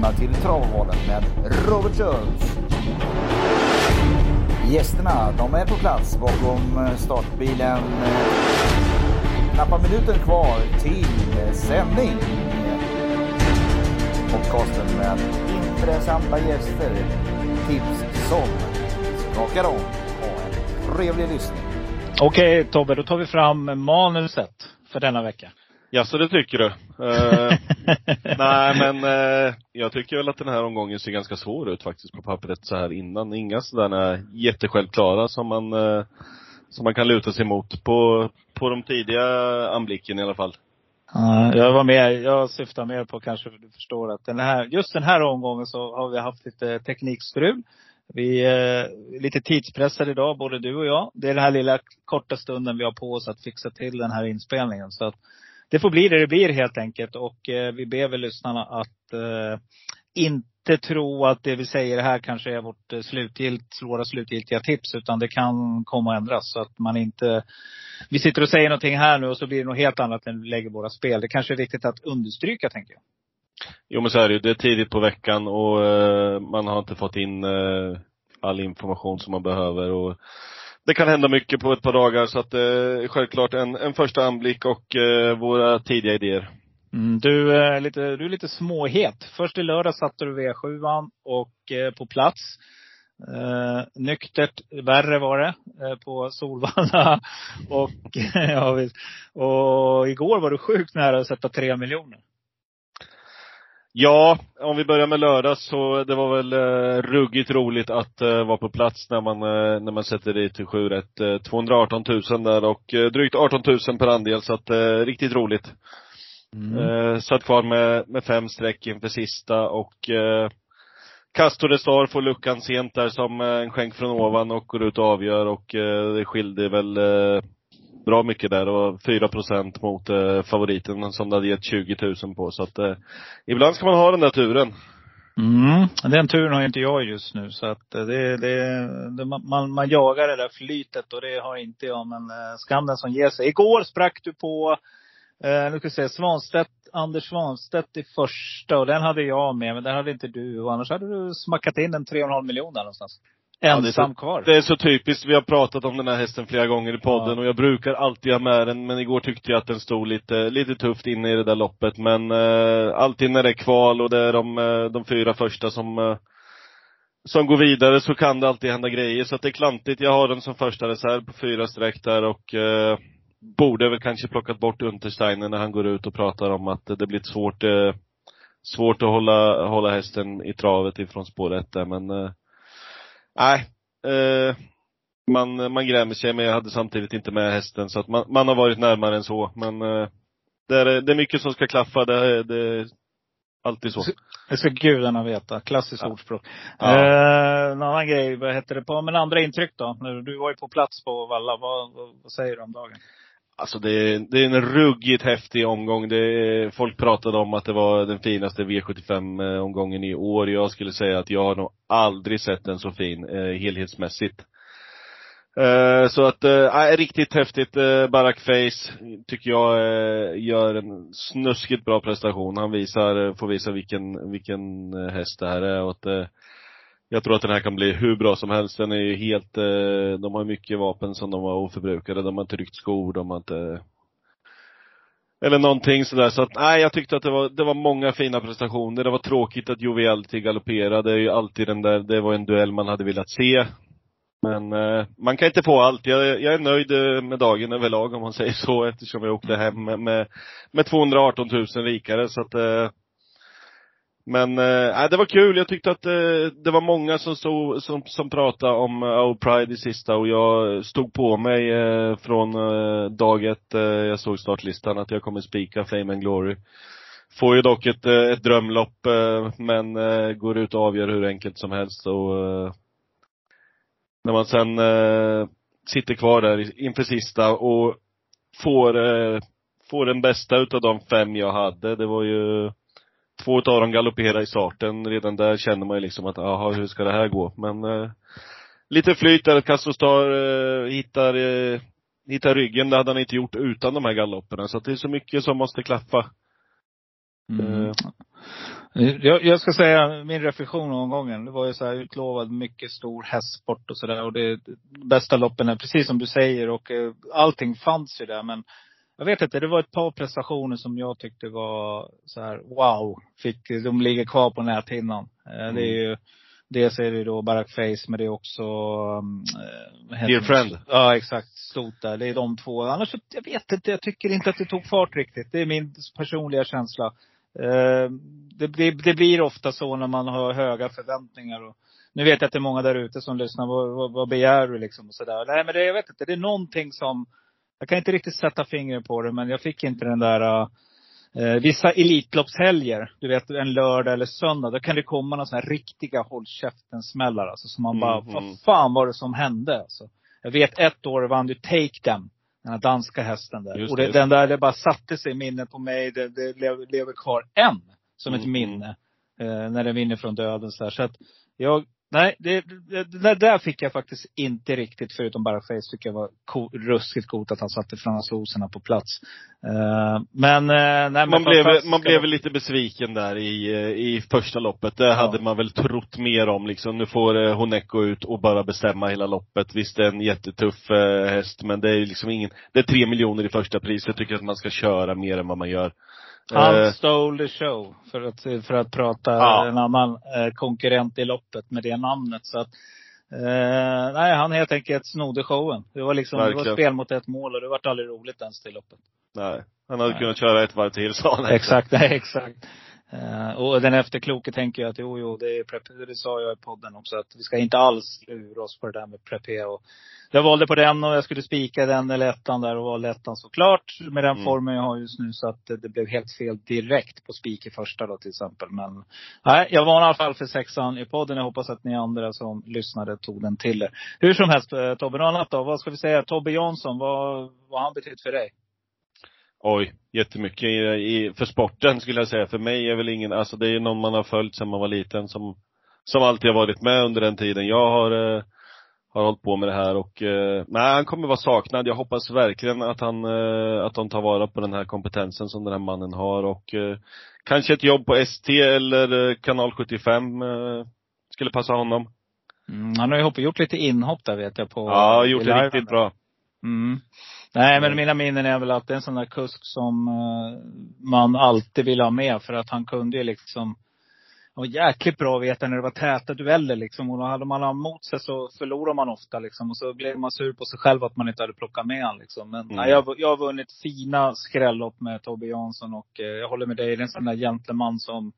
välkomna till Travhålet med Robert Schultz. Gästerna, de är på plats bakom eh, startbilen. Knappa minuter kvar till eh, sändning. Podcasten med intressanta gäster. Tips som skakar om. Ha en trevlig lyssning. Okej Tobbe, då tar vi fram manuset för denna vecka. Ja, så det tycker du? Uh, nej men uh, jag tycker väl att den här omgången ser ganska svår ut faktiskt på pappret så här innan. Inga sådana jättesjälvklara som man, uh, som man kan luta sig mot på, på de tidiga anblicken i alla fall. Ja, jag var med, jag syftar mer på kanske, du förstår att den här, just den här omgången så har vi haft lite teknikstrul. Vi är lite tidspressade idag, både du och jag. Det är den här lilla korta stunden vi har på oss att fixa till den här inspelningen. Så att det får bli det det blir helt enkelt. Och eh, vi ber väl lyssnarna att eh, inte tro att det vi säger här kanske är vårt eh, slutgilt, våra slutgiltiga tips. Utan det kan komma att ändras. Så att man inte, vi sitter och säger någonting här nu och så blir det något helt annat än vi lägger våra spel. Det kanske är viktigt att understryka tänker jag. Jo men så är det ju. Det är tidigt på veckan och eh, man har inte fått in eh, all information som man behöver. Och det kan hända mycket på ett par dagar så att eh, självklart en, en första anblick och eh, våra tidiga idéer. Mm, du, är lite, du är lite småhet. Först i lördag satte du V7 och eh, på plats. Eh, nyktert, värre var det, eh, på Solvalla. och, ja, och igår var du sjukt nära att sätta tre miljoner. Ja, om vi börjar med lördag så det var väl eh, ruggigt roligt att eh, vara på plats när man, eh, när man sätter dit till 7 rätt. Eh, 218 000 där och eh, drygt 18 000 per andel så att riktigt roligt. Mm. Satt kvar med, med fem streck inför sista och eh, Castor Star får luckan sent där som en skänk från ovan och går ut och avgör och det skilde väl bra mycket där och 4 procent mot eh, favoriten som det hade gett 20 000 på. Så att eh, ibland ska man ha den där turen. Mm. Den turen har inte jag just nu. Så att eh, det, det, det man, man jagar det där flytet och det har inte jag. Men eh, skam den som ger sig. Igår sprack du på, eh, nu ska vi se, Svanstedt, Anders Svanstedt i första. Och den hade jag med, men den hade inte du. Och annars hade du smackat in en 3,5 miljoner någonstans. Ensam ja, det kvar. Det är så typiskt. Vi har pratat om den här hästen flera gånger i podden ja. och jag brukar alltid ha med den. Men igår tyckte jag att den stod lite, lite tufft inne i det där loppet. Men eh, alltid när det är kval och det är de, eh, de fyra första som eh, som går vidare så kan det alltid hända grejer. Så att det är klantigt. Jag har den som första reserv på fyra streck där och eh, borde väl kanske plockat bort Untersteiner när han går ut och pratar om att det blir svårt, eh, svårt att hålla, hålla hästen i travet ifrån spår ett där. Men eh, nej. Eh, man, man grämer sig, men jag hade samtidigt inte med hästen. Så att man, man har varit närmare än så. Men eh, det, är, det är mycket som ska klaffa. Det, det är alltid så. Det ska gudarna veta. Klassiskt ja. ordspråk. Ja. Eh, en annan grej, vad heter det på, men andra intryck då? Du var ju på plats på Valla. Vad, vad, vad säger du om dagen? Alltså det är, det är en ruggigt häftig omgång. Det folk pratade om att det var den finaste V75-omgången eh, i år. Jag skulle säga att jag har nog aldrig sett en så fin eh, helhetsmässigt. Eh, så att, eh, riktigt häftigt. Eh, Barack Face tycker jag eh, gör en snuskigt bra prestation. Han visar, eh, får visa vilken, vilken eh, häst det här är och att jag tror att den här kan bli hur bra som helst. Den är ju helt, eh, de har mycket vapen som de har oförbrukade. De har inte ryckt skor, de har inte eller någonting sådär. Så att, nej, jag tyckte att det var, det var många fina prestationer. Det var tråkigt att Jovialti galopperade. Det är ju alltid den där, det var en duell man hade velat se. Men eh, man kan inte få allt. Jag, jag är nöjd eh, med dagen överlag om man säger så eftersom jag åkte hem med, med, med 218 000 rikare. Så att eh, men eh, äh, det var kul. Jag tyckte att eh, det var många som, stod, som, som pratade om eh, Our Pride i sista och jag stod på mig eh, från eh, dag ett, eh, jag såg startlistan, att jag kommer spika Fame and Glory. Får ju dock ett, eh, ett drömlopp, eh, men går ut och avgör hur enkelt som helst och när man sen sitter kvar där inför sista och får, får den bästa utav de fem jag hade. Det var ju två av dem galopperade i starten. Redan där känner man ju liksom att, jaha, hur ska det här gå? Men eh, lite flyt där, att Castrostar eh, hittar, eh, hittar ryggen. Det hade han inte gjort utan de här galopperna. Så att det är så mycket som måste klaffa. Mm. Uh. Jag, jag, ska säga min reflektion om gången. Det var ju så här utlovad mycket stor hästsport och sådär. Och det bästa loppen är precis som du säger och eh, allting fanns ju där. Men jag vet inte, det var ett par prestationer som jag tyckte var så här wow. Fick, de ligger kvar på näthinnan. Mm. Det är ju Dels är det då Barack Face, men det är också um, Dear Friend. Ja, exakt. Stort där. Det är de två. Annars, jag vet inte. Jag tycker inte att det tog fart riktigt. Det är min personliga känsla. Uh, det, det, det, blir ofta så när man har höga förväntningar. Och, nu vet jag att det är många där ute som lyssnar. Vad, vad, vad begär du liksom? Och sådär. Nej, men det, jag vet inte. Det är någonting som, jag kan inte riktigt sätta fingret på det, men jag fick inte den där uh, Eh, vissa Elitloppshelger, du vet en lördag eller söndag, då kan det komma några sådana här riktiga håll käften-smällar. Alltså, så man bara, mm. vad mm. fan var det som hände? Alltså. Jag vet ett år vann du Take Them. Den här danska hästen där. Just och det, den där, det bara satte sig i minnet på mig. Det, det lever, lever kvar än. Som mm. ett minne. Eh, när den vinner från döden så, här. så att jag, Nej, det, det, det, där fick jag faktiskt inte riktigt, förutom bara face, tycker jag var co ruskigt coolt att han satte fransoserna på plats. Uh, men, uh, nej, man, blev, man blev lite besviken där i, eh, i första loppet. Det ja. hade man väl trott mer om liksom. Nu får uh, Honeko ut och bara bestämma hela loppet. Visst, det är en jättetuff uh, häst, men det är liksom ingen, det är tre miljoner i första pris. Jag tycker att man ska köra mer än vad man gör. Han uh, stole the show, för att, för att prata ja. en annan eh, konkurrent i loppet med det namnet. Så att, eh, nej, han helt enkelt snodde showen. Det var liksom, det var spel mot ett mål och det vart aldrig roligt ens till loppet. Nej. Han hade nej. kunnat köra ett varv till sa han. Exakt, nej exakt. Uh, och den efterkloke tänker jag att jo, jo, det är prep, det sa jag i podden också, att vi ska inte alls lura oss på det där med prepé och jag valde på den och jag skulle spika den eller ettan där och valde ettan såklart. Med den mm. formen jag har just nu så att det, blev helt fel direkt på spik i första då till exempel. Men nej, jag var i alla fall för sexan i podden. Jag hoppas att ni andra som lyssnade tog den till er. Hur som helst eh, Tobbe, något annat då? Vad ska vi säga? Tobbe Jansson, vad, vad har han betytt för dig? Oj, jättemycket i, i, för sporten skulle jag säga. För mig är väl ingen, alltså det är någon man har följt sedan man var liten som, som alltid har varit med under den tiden. Jag har, eh, har hållit på med det här och, eh, nej han kommer vara saknad. Jag hoppas verkligen att han, eh, att de tar vara på den här kompetensen som den här mannen har och eh, kanske ett jobb på ST eller kanal 75 eh, skulle passa honom. Mm, han har ju gjort lite inhopp där vet jag på Ja, gjort det riktigt bra. Mm. Nej, men mina minnen är väl att det är en sån där kusk som man alltid vill ha med. För att han kunde ju liksom, var jäkligt bra att veta när det var täta dueller liksom. Och hade man han mot sig så förlorar man ofta liksom. Och så blev man sur på sig själv att man inte hade plockat med honom liksom. Men mm. nej, jag, jag har vunnit fina skrällopp med Tobbe Jansson och uh, jag håller med dig. Det är en sån där gentleman som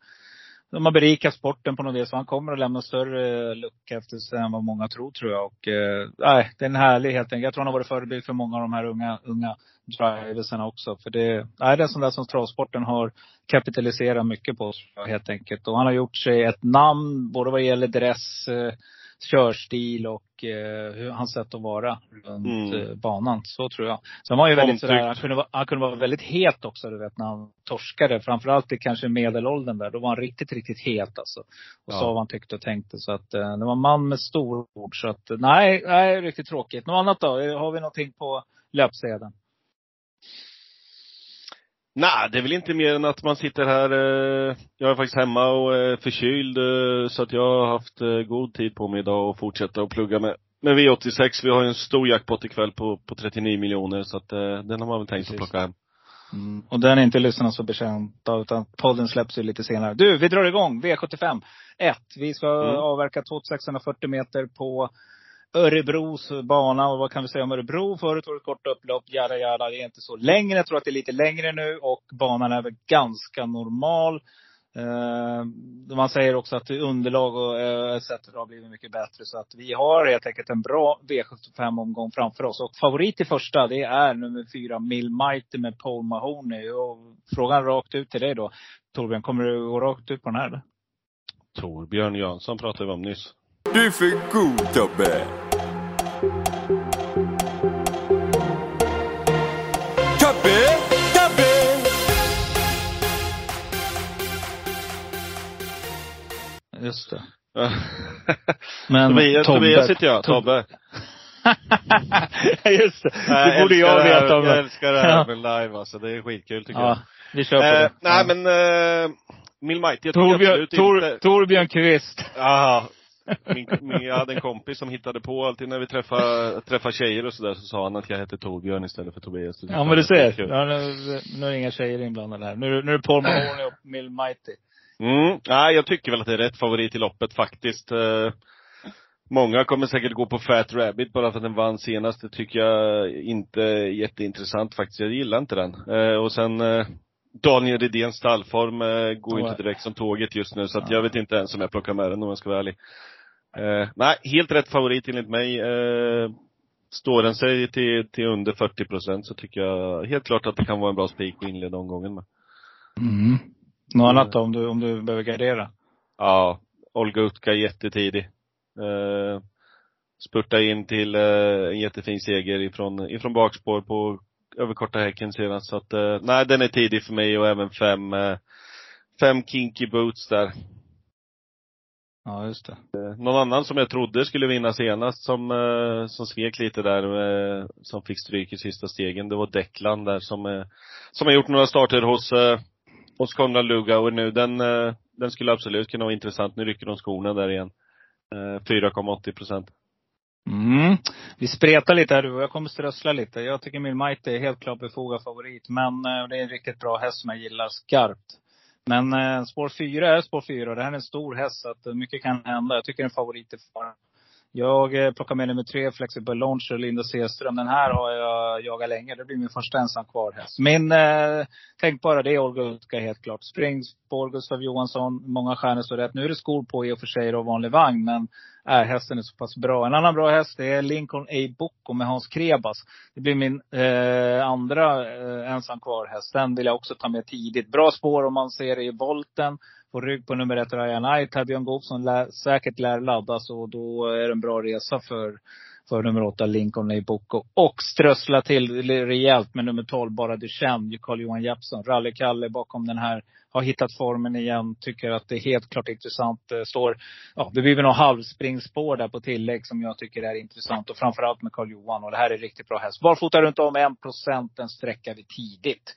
de har berikat sporten på något vis. Så han kommer att lämna större lucka efter sig än vad många tror, tror jag. Och eh, nej, det är en härlig helt enkelt. Jag tror han har varit förebild för många av de här unga, unga driversarna också. För det, nej, det är en sån där som travsporten har kapitaliserat mycket på, helt enkelt. Och han har gjort sig ett namn, både vad gäller dress, eh, körstil och eh, hans sätt att vara runt mm. Eh, banan. Så tror jag. Sen var han ju väldigt sådär, han kunde, vara, han kunde vara väldigt het också du vet när han torskade. Framförallt i kanske medelåldern där. Då var han riktigt, riktigt het alltså. Och ja. sa vad han tyckte och tänkte. Så att eh, det var en man med stora ord. Så att nej, nej, riktigt tråkigt. Något annat då? Har vi någonting på löpsedeln? Nej, det är väl inte mer än att man sitter här, eh, jag är faktiskt hemma och är förkyld, eh, så att jag har haft eh, god tid på mig idag att fortsätta att plugga med, med V86. Vi har ju en stor jackpot ikväll på, på 39 miljoner, så att den har man väl tänkt Precis. att plocka hem. Mm. Och den är inte lyssnarna så betjänta av, utan podden släpps ju lite senare. Du, vi drar igång V75 1. Vi ska mm. avverka 2640 meter på Örebros bana. Och vad kan vi säga om Örebro? Förut var det ett kort upplopp, jada jada. Det är inte så längre. Jag tror att det är lite längre nu och banan är väl ganska normal. Eh, man säger också att underlag och eh, etc. har blivit mycket bättre. Så att vi har helt enkelt en bra V75-omgång framför oss. Och favorit i första, det är nummer fyra, Mill Mighty med Paul Mahoney. Och frågan rakt ut till dig då. Torbjörn, kommer du gå rakt ut på den här eller? Torbjörn Jansson pratade vi om nyss. Du är för god Tobbe! Tabbe! Tabbe! Just det. Men Tobias, Tobbe, Tobias heter jag, Tobbe. Just det. Det borde jag veta om. Jag älskar det här med live alltså. Det är skitkul tycker ja, jag. Vi kör på eh, det. Nej men, eh, Milmighty, jag tycker Torbjörn, Tor, inte... Torbjörn Kvist. Ja, min, min, jag hade en kompis som hittade på alltid när vi träffade, träffade tjejer och sådär, så sa han att jag hette Torbjörn istället för Tobias. Så Ja men du ser. Ja, nu, nu är inga tjejer inblandade här. Nu, nu är det Paul Mahoney och Mill Mighty. Mm, nej jag tycker väl att det är rätt favorit i loppet faktiskt. Eh, många kommer säkert gå på Fat Rabbit bara för att den vann senast. Det tycker jag inte är jätteintressant faktiskt. Jag gillar inte den. Eh, och sen eh, Daniel Redéns stallform eh, går ju inte direkt som tåget just nu så att Ja. jag vet inte ens om jag plockar med den om jag ska vara ärlig. Eh, nej, helt rätt favorit enligt mig. Eh, står den sig till, till under 40 procent så tycker jag helt klart att det kan vara en bra spik att inleda omgången med. Mm. Något annat då, om du, om du behöver gardera? Ja, Olga Utka jättetidig. Eh, spurta in till eh, en jättefin seger ifrån, ifrån bakspår på över korta häcken senast. Så att, eh, nej den är tidig för mig och även fem, eh, fem kinky boots där. Ja, just det. Eh, någon annan som jag trodde skulle vinna senast som, eh, som svek lite där, eh, som fick stryk i sista stegen, det var Declan där som, som har gjort några starter hos, hos Konrad Lugauer nu. Den, den skulle absolut kunna vara intressant. Nu rycker de skorna där igen. Eh, 4,80 procent. Mm. Vi spretar lite här du och jag kommer strössla lite. Jag tycker Mill Mighty är helt klart befogad favorit. Men eh, det är en riktigt bra häst som jag gillar skarpt. Men eh, spår 4 är spår 4 det här är en stor häst så att eh, mycket kan hända. Jag tycker en favorit är fara. Jag eh, plockar med nummer tre, Flexible Launcher, Linda Seström. Den här har jag jagat länge. Det blir min första ensam kvar häst. Min eh, tänkbara, det är Olga Utka helt klart. Springspår, Gustav Johansson, många stjärnor står rätt. Nu är det skor på i och för sig och vanlig vagn. Men är hästen är så pass bra. En annan bra häst det är Lincoln A. Bocco med Hans Krebas. Det blir min eh, andra eh, ensam kvar häst. Den vill jag också ta med tidigt. Bra spår om man ser det i volten. På rygg på nummer ett Ryan Knight. Här Björn Goop som lär, säkert lär laddas och då är det en bra resa för, för nummer åtta Lincoln A. Boko. Och strössla till rejält med nummer 12 Bara du känner Carl-Johan Jeppsson. Rally-Kalle bakom den här. Har hittat formen igen. Tycker att det är helt klart intressant. Eh, står, ja, det blir väl något halvspringspår där på tillägg som jag tycker är intressant. Och framförallt med Carl-Johan. Och det här är riktigt bra häst. Barfota runt om 1 procent, en sträcka vi tidigt.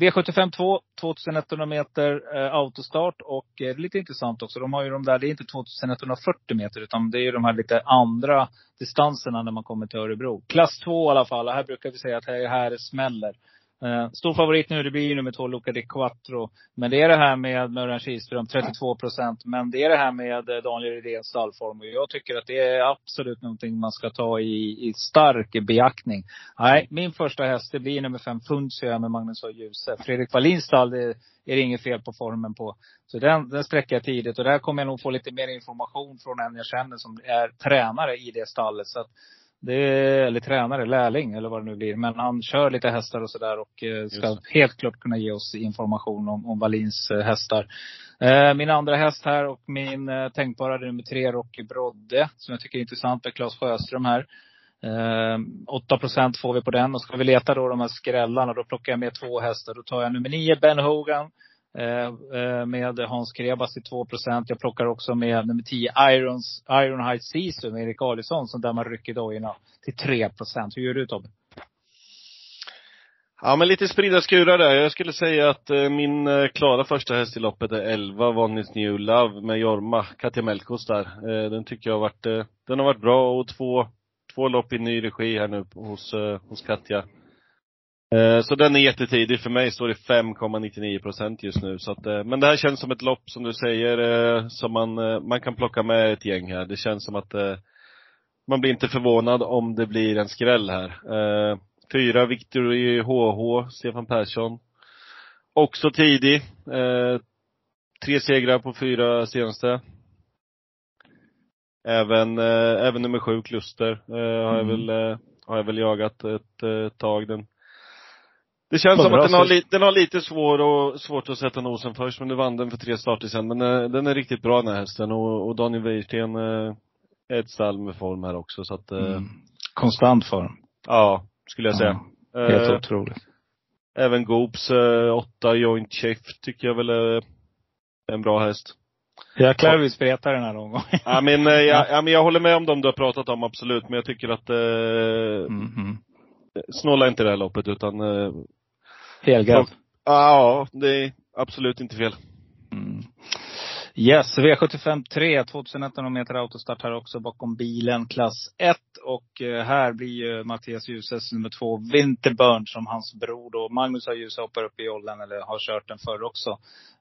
V75 2, 2100 meter eh, autostart och eh, lite intressant också. De har ju de där, det är inte 2140 meter utan det är ju de här lite andra distanserna när man kommer till Örebro. Klass 2 i alla fall. Här brukar vi säga att här, här smäller. Eh, stor favorit nu, det blir ju nummer två, Luca di Quattro. Men det är det här med Mörren Kihlström, 32 procent. Men det är det här med eh, Daniel Rydéns stallform. Och jag tycker att det är absolut någonting man ska ta i, i stark beaktning. Nej, min första häst, det blir nummer fem, Funzia med Magnus och Ljuse. Fredrik Wallins stall, det är det inget fel på formen på. Så den, den sträcker jag tidigt. Och där kommer jag nog få lite mer information från en jag känner som är tränare i det stallet. Så att det är, eller tränare, lärling eller vad det nu blir. Men han kör lite hästar och sådär och eh, ska helt klart kunna ge oss information om, om Wallins eh, hästar. Eh, min andra häst här och min eh, tänkbara nummer tre, Rocky Brodde. Som jag tycker är intressant med Claes Sjöström här. Eh, 8 procent får vi på den. Och ska vi leta då de här skrällarna, då plockar jag med två hästar. Då tar jag nummer nio, Ben Hogan. Eh, eh, med Hans Krebas till 2 procent. Jag plockar också med nummer 10 Irons, Ironhide Sisu med Erik Adielsson som där man rycker dojorna till 3 procent. Hur gör du Tobbe? Ja men lite spridda skurar där. Jag skulle säga att eh, min eh, klara första häst i loppet är 11, Vanligt New Love med Jorma, Katja Melkos där. Eh, den tycker jag har varit, eh, den har varit bra och två, två lopp i ny regi här nu hos, eh, hos Katja. Eh, så den är jättetidig. För mig står det 5,99 procent just nu. Så att, eh, men det här känns som ett lopp som du säger, eh, som man, man kan plocka med ett gäng här. Det känns som att man blir inte förvånad om det blir en skräll här. Fyra, Victory HH, Stefan Persson. Också tidig. Tre segrar på fyra senaste. Även, även nummer sju, Kluster, har, jag Mm. väl, har jag väl jagat ett tag. Den, det känns som att den har, li, den har lite svår och, svårt att sätta nosen först, men nu vann den för tre starter sen. Men eh, den är riktigt bra den här hästen och, och Daniel Wäjersten eh, är ett stall med form här också. Så att, eh, Mm. Konstant form. ja, skulle jag säga. Ja, helt Eh, otroligt. Även Goops eh, åtta Joint Chef tycker jag väl är en bra häst. Jäklar vi spretar den här omgången. Ja men, jag, ja, men jag håller med om dem du har pratat om absolut, men jag tycker att eh, Mhm. snåla inte det här loppet utan eh, Helgard. ja, det är absolut inte fel. Mm. Yes, V75 3, 2100 meter autostart här också bakom bilen, klass 1. Och eh, här blir ju Mattias Djurses nummer två, Winterburn, som hans bror då. Magnus har Djuse hoppar upp i jollen, eller har kört den förr också,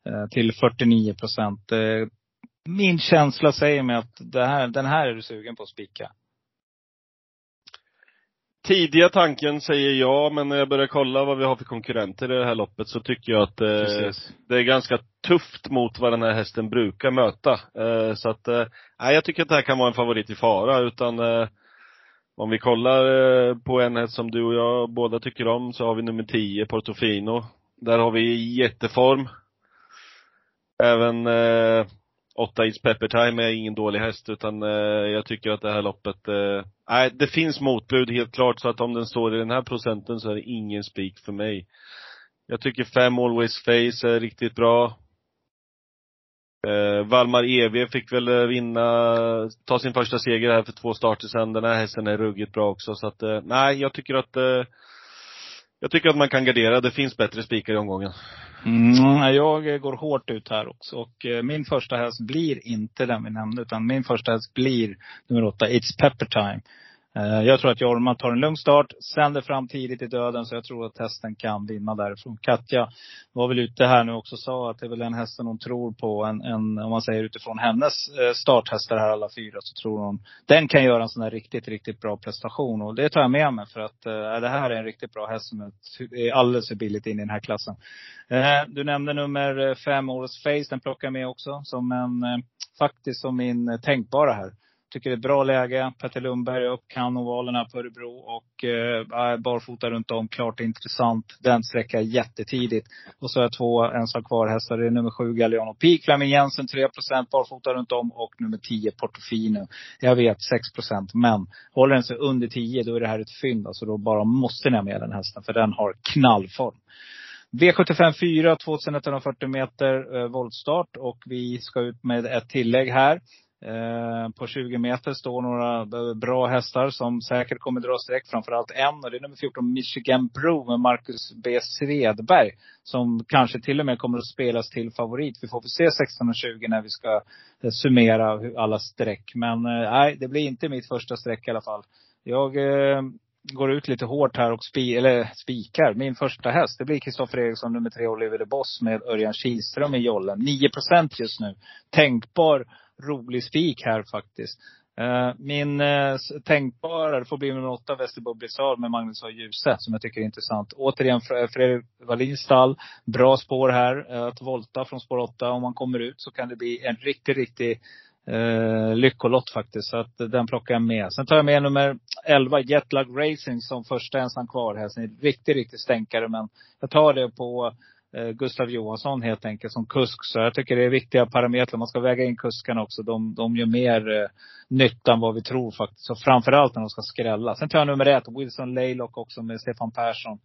eh, till 49 procent. Eh, min känsla säger mig att här, den här är du sugen på att spika. Tidiga tanken säger ja, men när jag börjar kolla vad vi har för konkurrenter i det här loppet så tycker jag att eh, det är ganska tufft mot vad den här hästen brukar möta. Eh, så att, eh, jag tycker att det här kan vara en favorit i fara, utan eh, om vi kollar eh, på en häst som du och jag båda tycker om, så har vi nummer 10, Portofino. Där har vi jätteform. Även eh, 8 Eats Pepper Time är ingen dålig häst utan eh, jag tycker att det här loppet, eh, nej det finns motbud helt klart så att om den står i den här procenten så är det ingen spik för mig. Jag tycker 5 Always Face är riktigt bra. Eh, Valmar EV fick väl eh, vinna, ta sin första seger här för två starter sen. Den här hästen är ruggigt bra också så att, eh, nej jag tycker att eh, jag tycker att man kan gardera. Det finns bättre spikar i omgången. Mm, jag eh, går hårt ut här också. Och eh, min första häst blir inte den vi nämnde, utan min första häst blir nummer åtta, It's Pepper Time. Eh, jag tror att Jorma tar en lugn start, sänder fram tidigt i döden, så jag tror att hästen kan vinna därifrån. Katja var väl ute här nu också och sa att det är väl den hästen hon tror på. En, en, om man säger utifrån hennes eh, starthästar här alla fyra, så tror hon den kan göra en sån här riktigt, riktigt bra prestation. Och det tar jag med mig för att äh, det här är en riktigt bra häst som är alldeles för billigt in i den här klassen. Äh, du nämnde nummer fem, Årets Face. Den plockar jag med också som en, faktiskt som min tänkbara här. Tycker det är ett bra läge. Petter Lundberg upp kan ovalerna på Örebro och eh, barfota runt om. Klart intressant. Den sträcka jättetidigt. Och så har jag två ensam kvar hästar. Det är nummer sju Galliano Peak. Fleming Jensen 3% barfota runt om. Och nummer 10 Portofino. Jag vet 6% men håller den sig under 10 då är det här ett fynd. Alltså då bara måste ni ha med den hästen. För den har knallform. V75 4, 2140 meter eh, voltstart. Och vi ska ut med ett tillägg här. Eh, på 20 meter står några bra hästar som säkert kommer dra streck. Framförallt en och det är nummer 14 Michigan Bro med Marcus B Svedberg. Som kanske till och med kommer att spelas till favorit. Vi får väl se 16.20 när vi ska eh, summera alla streck. Men eh, nej, det blir inte mitt första streck i alla fall. Jag eh, går ut lite hårt här och spi, eller spikar. Min första häst, det blir Kristoffer Eriksson, nummer tre Oliver de Boss med Örjan Kihlström i jollen. 9% just nu. Tänkbar rolig spik här faktiskt. Eh, min eh, tänkbara, tänkbara, får bli nummer åtta, Västerbo Blizzard med Magnus A. Djuse, som jag tycker är intressant. Återigen Fredrik Wallins stall. Bra spår här. Eh, att volta från spår åtta. Om man kommer ut så kan det bli en riktig, riktig eh, lyckolott faktiskt. Så att den plockar jag med. Sen tar jag med nummer 11, Jetlag Racing, som första ensam kvar här. Så en riktig, riktig stänkare. Men jag tar det på Eh, Gustav Johansson helt enkelt som kusk. Så jag tycker det är viktiga parametrar. Man ska väga in kuskarna också. De, de gör mer eh, nytta än vad vi tror faktiskt. Så framförallt när de ska skrälla. Sen tar jag nummer ett, Wilson Laylock också med Stefan Persson.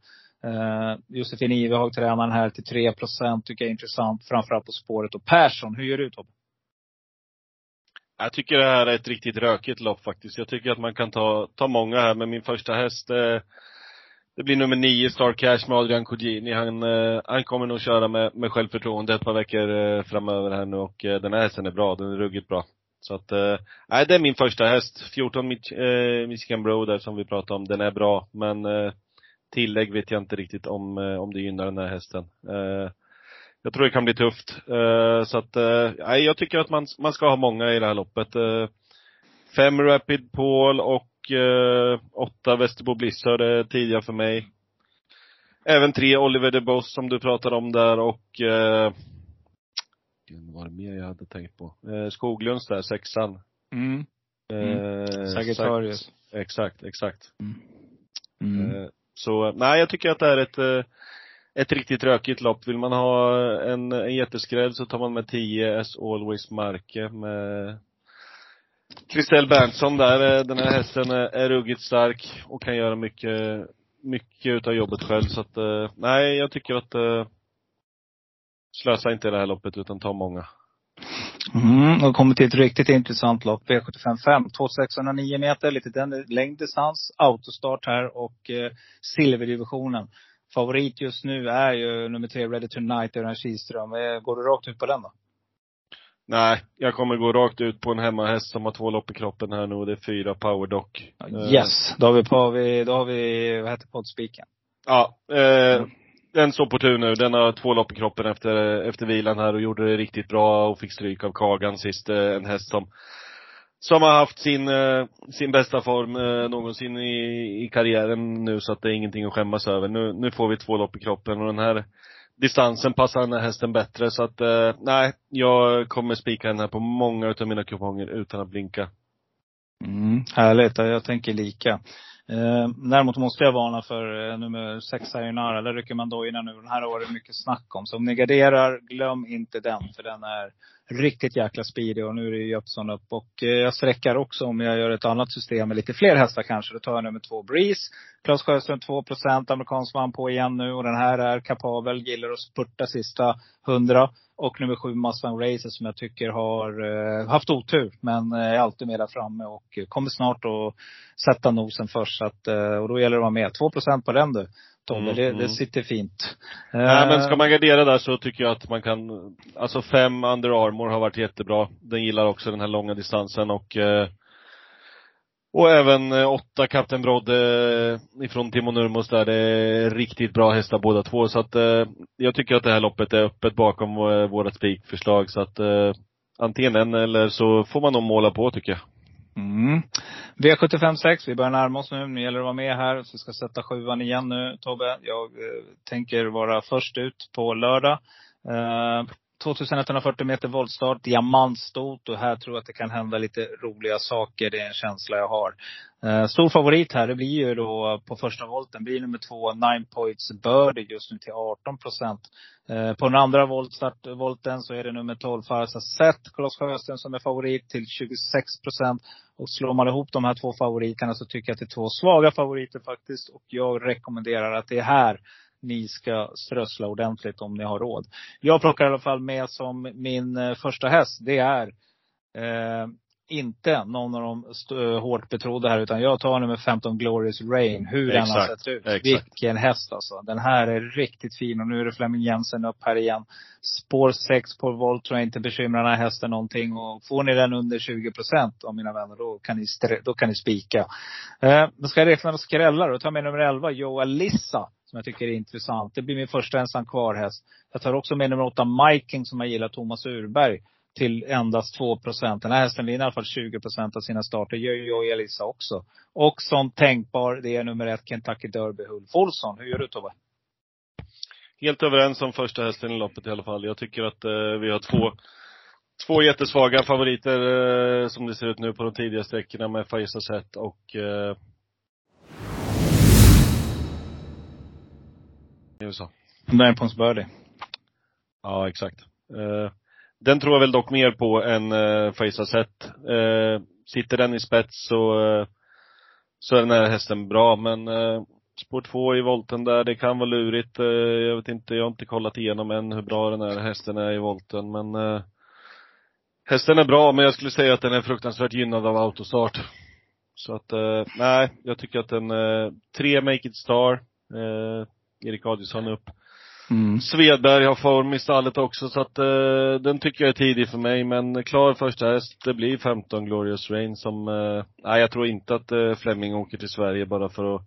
Eh, Josefin Ivehag, tränaren här till 3 procent. Tycker jag är intressant. Framförallt på spåret. Och Persson, hur gör du Tobbe? Jag tycker det här är ett riktigt rökigt lopp faktiskt. Jag tycker att man kan ta, ta många här, men min första häst eh, det blir nummer nio, Star Cash med Adrian Cugini. Han, eh, han kommer nog köra med, med självförtroende ett par veckor eh, framöver här nu och eh, den här hästen är bra. Den är ruggigt bra. Så att, eh, nej det är min första häst. 14 Mich eh, Michigan Bro där som vi pratade om. Den är bra. Men eh, tillägg vet jag inte riktigt om, eh, om det gynnar den här hästen. Eh, jag tror det kan bli tufft. Eh, så att, eh, nej jag tycker att man, man ska ha många i det här loppet. Eh, fem Rapid Paul och eh, åtta Västerbo Blizzard är tidiga för mig. Även tre Oliver de Boss som du pratade om där och eh, var det mer jag hade tänkt på? Eh, Skoglunds där, sexan. Mm. Mm. Eh, Sagittarius. Exakt, exakt. Mm. Mm. Eh, så, nej jag tycker att det är ett, eh, ett riktigt rökigt lopp. Vill man ha en, en jätteskräll så tar man med 10 As Always Marke med Christel Berntsson där, eh, den här hästen eh, är, ruggigt stark och kan göra mycket, mycket utav jobbet själv så att, eh, nej jag tycker att slösa inte det här loppet utan ta många. Mm, och kommer till ett riktigt intressant lopp. V755. 2609 meter, lite den längddistans, autostart här och eh, silverdivisionen. Favorit just nu är ju nummer tre, Ready Tonight, Göran Kihlström. Går du rakt ut på den då? Nej, jag kommer gå rakt ut på en hemmahäst som har två lopp i kroppen här nu och det är fyra powerdock. Eh, Yes, då har vi, på, då har vi vad heter poddspiken? Ja, eh, den står på tur nu. Den har två lopp i kroppen efter, efter vilan här och gjorde det riktigt bra och fick stryk av Kagan sist. Eh, en häst som, som har haft sin, eh, sin bästa form eh, någonsin i, i karriären nu så att det är ingenting att skämmas över. Nu, nu får vi två lopp i kroppen och den här distansen passar den här hästen bättre så att, eh, nej, jag kommer spika den här på många utav mina kuponger utan att blinka. Mm, härligt, jag tänker lika. Eh, däremot måste jag varna för eh, nummer sex Sayonara. Där rycker man dojorna nu. Den här har varit mycket snack om. Så om ni garderar, glöm inte den. För den är riktigt jäkla speedig. Och nu är det ju Jeppson upp. Och eh, jag sträckar också om jag gör ett annat system med lite fler hästar kanske. Då tar jag nummer två Breeze. Klas Sjöström 2 Amerikansk vann på igen nu. Och den här är kapabel. Gillar att spurta sista hundra. Och nummer sju Mustang Racer som jag tycker har eh, haft otur. Men eh, är alltid med där framme och eh, kommer snart att sätta nosen först. Så att, eh, och då gäller det att vara med. 2% på den du. Tobbe, Mm, det, mm. det sitter fint. Nej men Eh, ska man gardera där så tycker jag att man kan, alltså fem Under Armour har varit jättebra. Den gillar också den här långa distansen och eh, och även eh, åtta Kapten Brodde eh, ifrån Timo Nurmos där. Det är riktigt bra hästar båda två. Så att eh, jag tycker att det här loppet är öppet bakom eh, vårat spikförslag. Så att eh, antingen en eller så får man nog måla på tycker jag. Mm. V75 6, vi börjar närma oss nu. Nu gäller det att vara med här. Så vi ska sätta sjuan igen nu Tobbe. Jag eh, tänker vara först ut på lördag. Eh, 2140 meter voltstart, diamantstot och här tror jag att det kan hända lite roliga saker. Det är en känsla jag har. Eh, stor favorit här, det blir ju då på första volten, blir nummer två Nine Points Birdie just nu till 18 procent. Eh, på den andra voltstart, volten så är det nummer 12 Farsa Zet, Klas Sjöström som är favorit till 26 procent. Och slår man ihop de här två favoriterna så tycker jag att det är två svaga favoriter faktiskt. Och jag rekommenderar att det är här ni ska strössla ordentligt om ni har råd. Jag plockar i alla fall med som min eh, första häst. Det är eh, inte någon av de st- eh, hårt betrodda här. Utan jag tar nummer 15 Glorious Rain. Hur den har Exakt, sett ut. exakt. Vilken häst alltså. Den här är riktigt fin. Och nu är det Flemming Jensen upp här igen. Spår 6 på Voltra. Inte bekymrar den här hästen någonting. Och får ni den under 20 procent av mina vänner. Då kan ni, stre- då kan ni spika. Eh, då ska jag räkna med skrällar. Tar jag med nummer 11 Joa Lissa. Som jag tycker är intressant. Det blir min första ensam kvar häst. Jag tar också med nummer åtta Miking som jag gillar, Thomas Urberg. Till endast 2 procent. Den här hästen vinner i alla fall 20 procent av sina starter. gör ju Elisa också. Och som tänkbar, det är nummer ett Kentucky Derby Ulf Olsson. Hur gör du Tobbe? Helt överens om första hästen i loppet i alla fall. Jag tycker att eh, vi har två, två jättesvaga favoriter eh, som det ser ut nu på de tidiga sträckorna med Faiza Zet och eh, USA. Nine Birdie. Ja, exakt. Eh, den tror jag väl dock mer på än eh, Faiza Zet. Eh, sitter den i spets så, eh, så är den här hästen bra, men eh, spår två i volten där, det kan vara lurigt. Eh, jag vet inte, jag har inte kollat igenom än hur bra den här hästen är i volten, men eh, hästen är bra, men jag skulle säga att den är fruktansvärt gynnad av autostart. Så att, eh, nej, jag tycker att den, eh, tre Make It Star, eh, Erik Adielsson upp. Mm. Svedberg har form i stallet också så att eh, den tycker jag är tidig för mig men klar första häst, det blir 15 Glorious Rain som, eh, nej jag tror inte att eh, Fleming åker till Sverige bara för att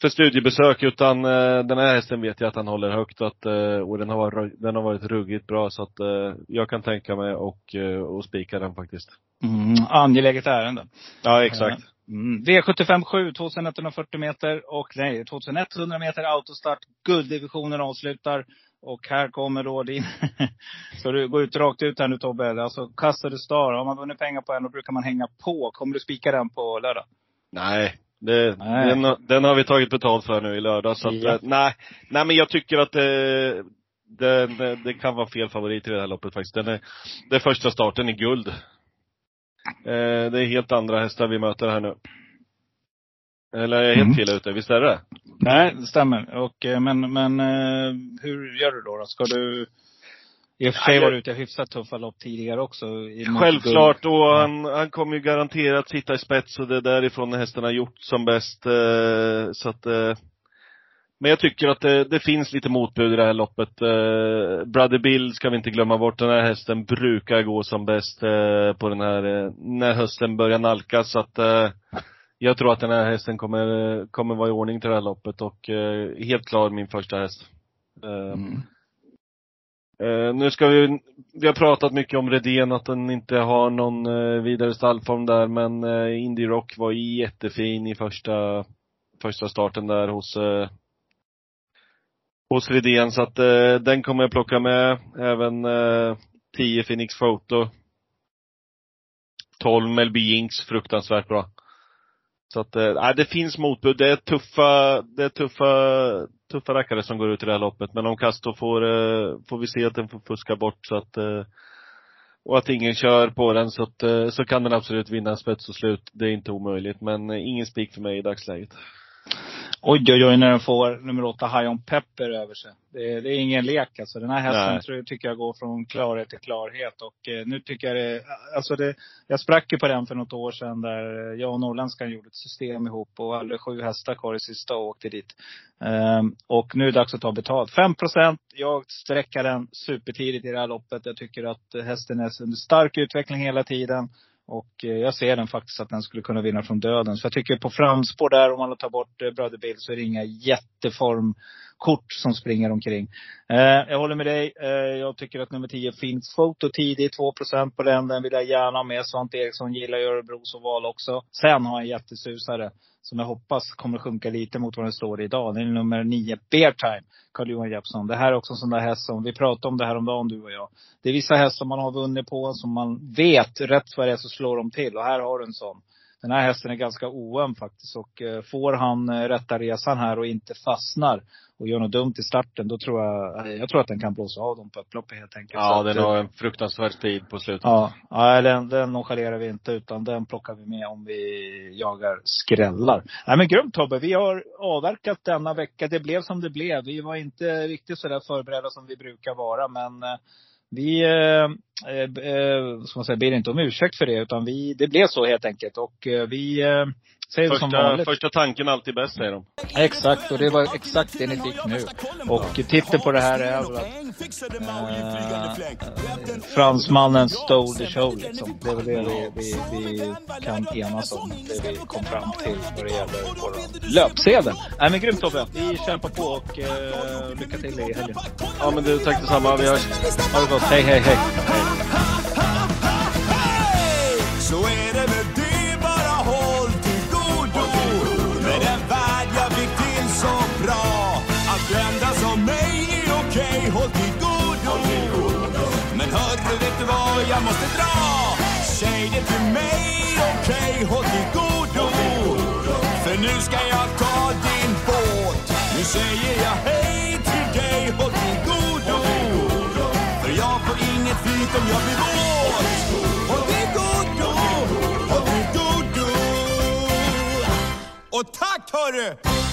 för studiebesök utan eh, den här hästen vet jag att han håller högt att, eh, och den har, varit, den har varit ruggigt bra så att eh, jag kan tänka mig och, eh, och spika den faktiskt. Mm. Angeläget ärende. Ja exakt. Mm. V75 7, 2140 meter och nej, 2100 meter autostart. Gulddivisionen avslutar. Och här kommer då din, så du går ut rakt ut här nu Tobbe. Alltså Custody Star, har man vunnit pengar på en då brukar man hänga på. Kommer du spika den på lördag? Nej, det, Nej. Den, har- den har vi tagit betalt för nu i lördag så att, Ja. eh, nej, nej men jag tycker att det, den, det kan vara fel favorit i det här loppet faktiskt. Den är, det är första starten i guld. Eh, det är helt andra hästar vi möter här nu. Eller är jag helt Mm. fel ute? Visst är det? Nej, det stämmer. Och, eh, men, men eh, hur gör du då? då? Ska du i och för sig var du ute hyfsat tuffa lopp tidigare också. Självklart, och han, han kommer ju garanterat sitta i spets och det är därifrån hästarna har gjort som bäst. Eh, så att, men jag tycker att det, det, finns lite motbud i det här loppet. Eh, Brother Bill ska vi inte glömma bort. Den här hästen brukar gå som bäst eh, på den här, eh, när hösten börjar nalkas. Så att eh, jag tror att den här hästen kommer, kommer vara i ordning till det här loppet och eh, helt klar min första häst. Eh, mm. Nu ska vi, vi har pratat mycket om Redén, att den inte har någon vidare stallform där, men Indie Rock var jättefin i första, första starten där hos, hos Lidén. så att eh, den kommer jag plocka med. Även eh, 10 Phoenix Photo. 12 Melby Jinx, fruktansvärt bra. Så att, eh, det finns motbud. Det är tuffa, det är tuffa, tuffa rackare som går ut i det här loppet. Men om Castro får, eh, får vi se att den får fuska bort så att, eh, och att ingen kör på den så att, eh, så kan den absolut vinna spets och slut. Det är inte omöjligt. Men eh, ingen spik för mig i dagsläget. Oj, oj, oj, när den får nummer åtta High On Pepper över sig. Det är, det är ingen lek alltså. Den här hästen tror, tycker jag går från klarhet till klarhet. Och eh, nu tycker jag det, alltså det, jag sprack ju på den för något år sedan där jag och norrländskan gjorde ett system ihop och hade sju hästar kvar i sista och åkte dit. Um, och nu är det dags att ta betalt. 5 procent. Jag sträcker den supertidigt i det här loppet. Jag tycker att hästen är under stark utveckling hela tiden. Och eh, jag ser den faktiskt att den skulle kunna vinna från döden. Så jag tycker på framspår där, om man tar bort eh, Brother Bill, så är det inga jätteformkort som springer omkring. Eh, jag håller med dig. Eh, jag tycker att nummer 10 finns foto tidigt, 2 på den. Den vill jag gärna ha med. Svante Eriksson gillar ju Örebros oval också. Sen har jag en jättesusare som jag hoppas kommer sjunka lite mot vad den står idag. Det är nummer 9, Bear Time, Carl-Johan Jeppsson. Det här är också en sån där häst som, vi pratade om det här om dagen du och jag. Det är vissa hästar man har vunnit på, som man vet rätt vad det är så slår de till. Och här har du en sån. Den här hästen är ganska oöm faktiskt. Och eh, får han eh, rätta resan här och inte fastnar och gör något dumt i starten, då tror jag, eh, jag tror att den kan blåsa av dem på upploppet helt enkelt. Ja, den har en fruktansvärd speed på slutet. Ja, den, den nonchalerar vi inte utan den plockar vi med om vi jagar skrällar. Nej men grymt Tobbe, vi har avverkat denna vecka. Det blev som det blev. Vi var inte riktigt så där förberedda som vi brukar vara men vi, eh, eh, ska man säga, ber inte om ursäkt för det. Utan vi, det blev så helt enkelt. Och eh, vi säger första, som vanligt. Första tanken alltid bäst säger de. Exakt, och det var exakt det ni fick nu. Och titeln på det här är väl att eh, fransmannen stole the show liksom. Det är väl det vi, vi, vi kan enas om. Det vi kom fram till vad det gäller vår löpsedel. Nej men grymt Tobbe. Vi kämpar på och eh, lycka till i helgen. Ja men du, tack detsamma. Vi hörs. Ha det gott. Hej hej hej. Så är det, för jag måste dra? Säg det till mig, okej, håll till godo. För nu ska jag ta din båt. Nu säger jag hej till dig, håll till godo. För jag får inget flyt om jag blir våt. Håll till godo, håll till godo. Och tack hörru!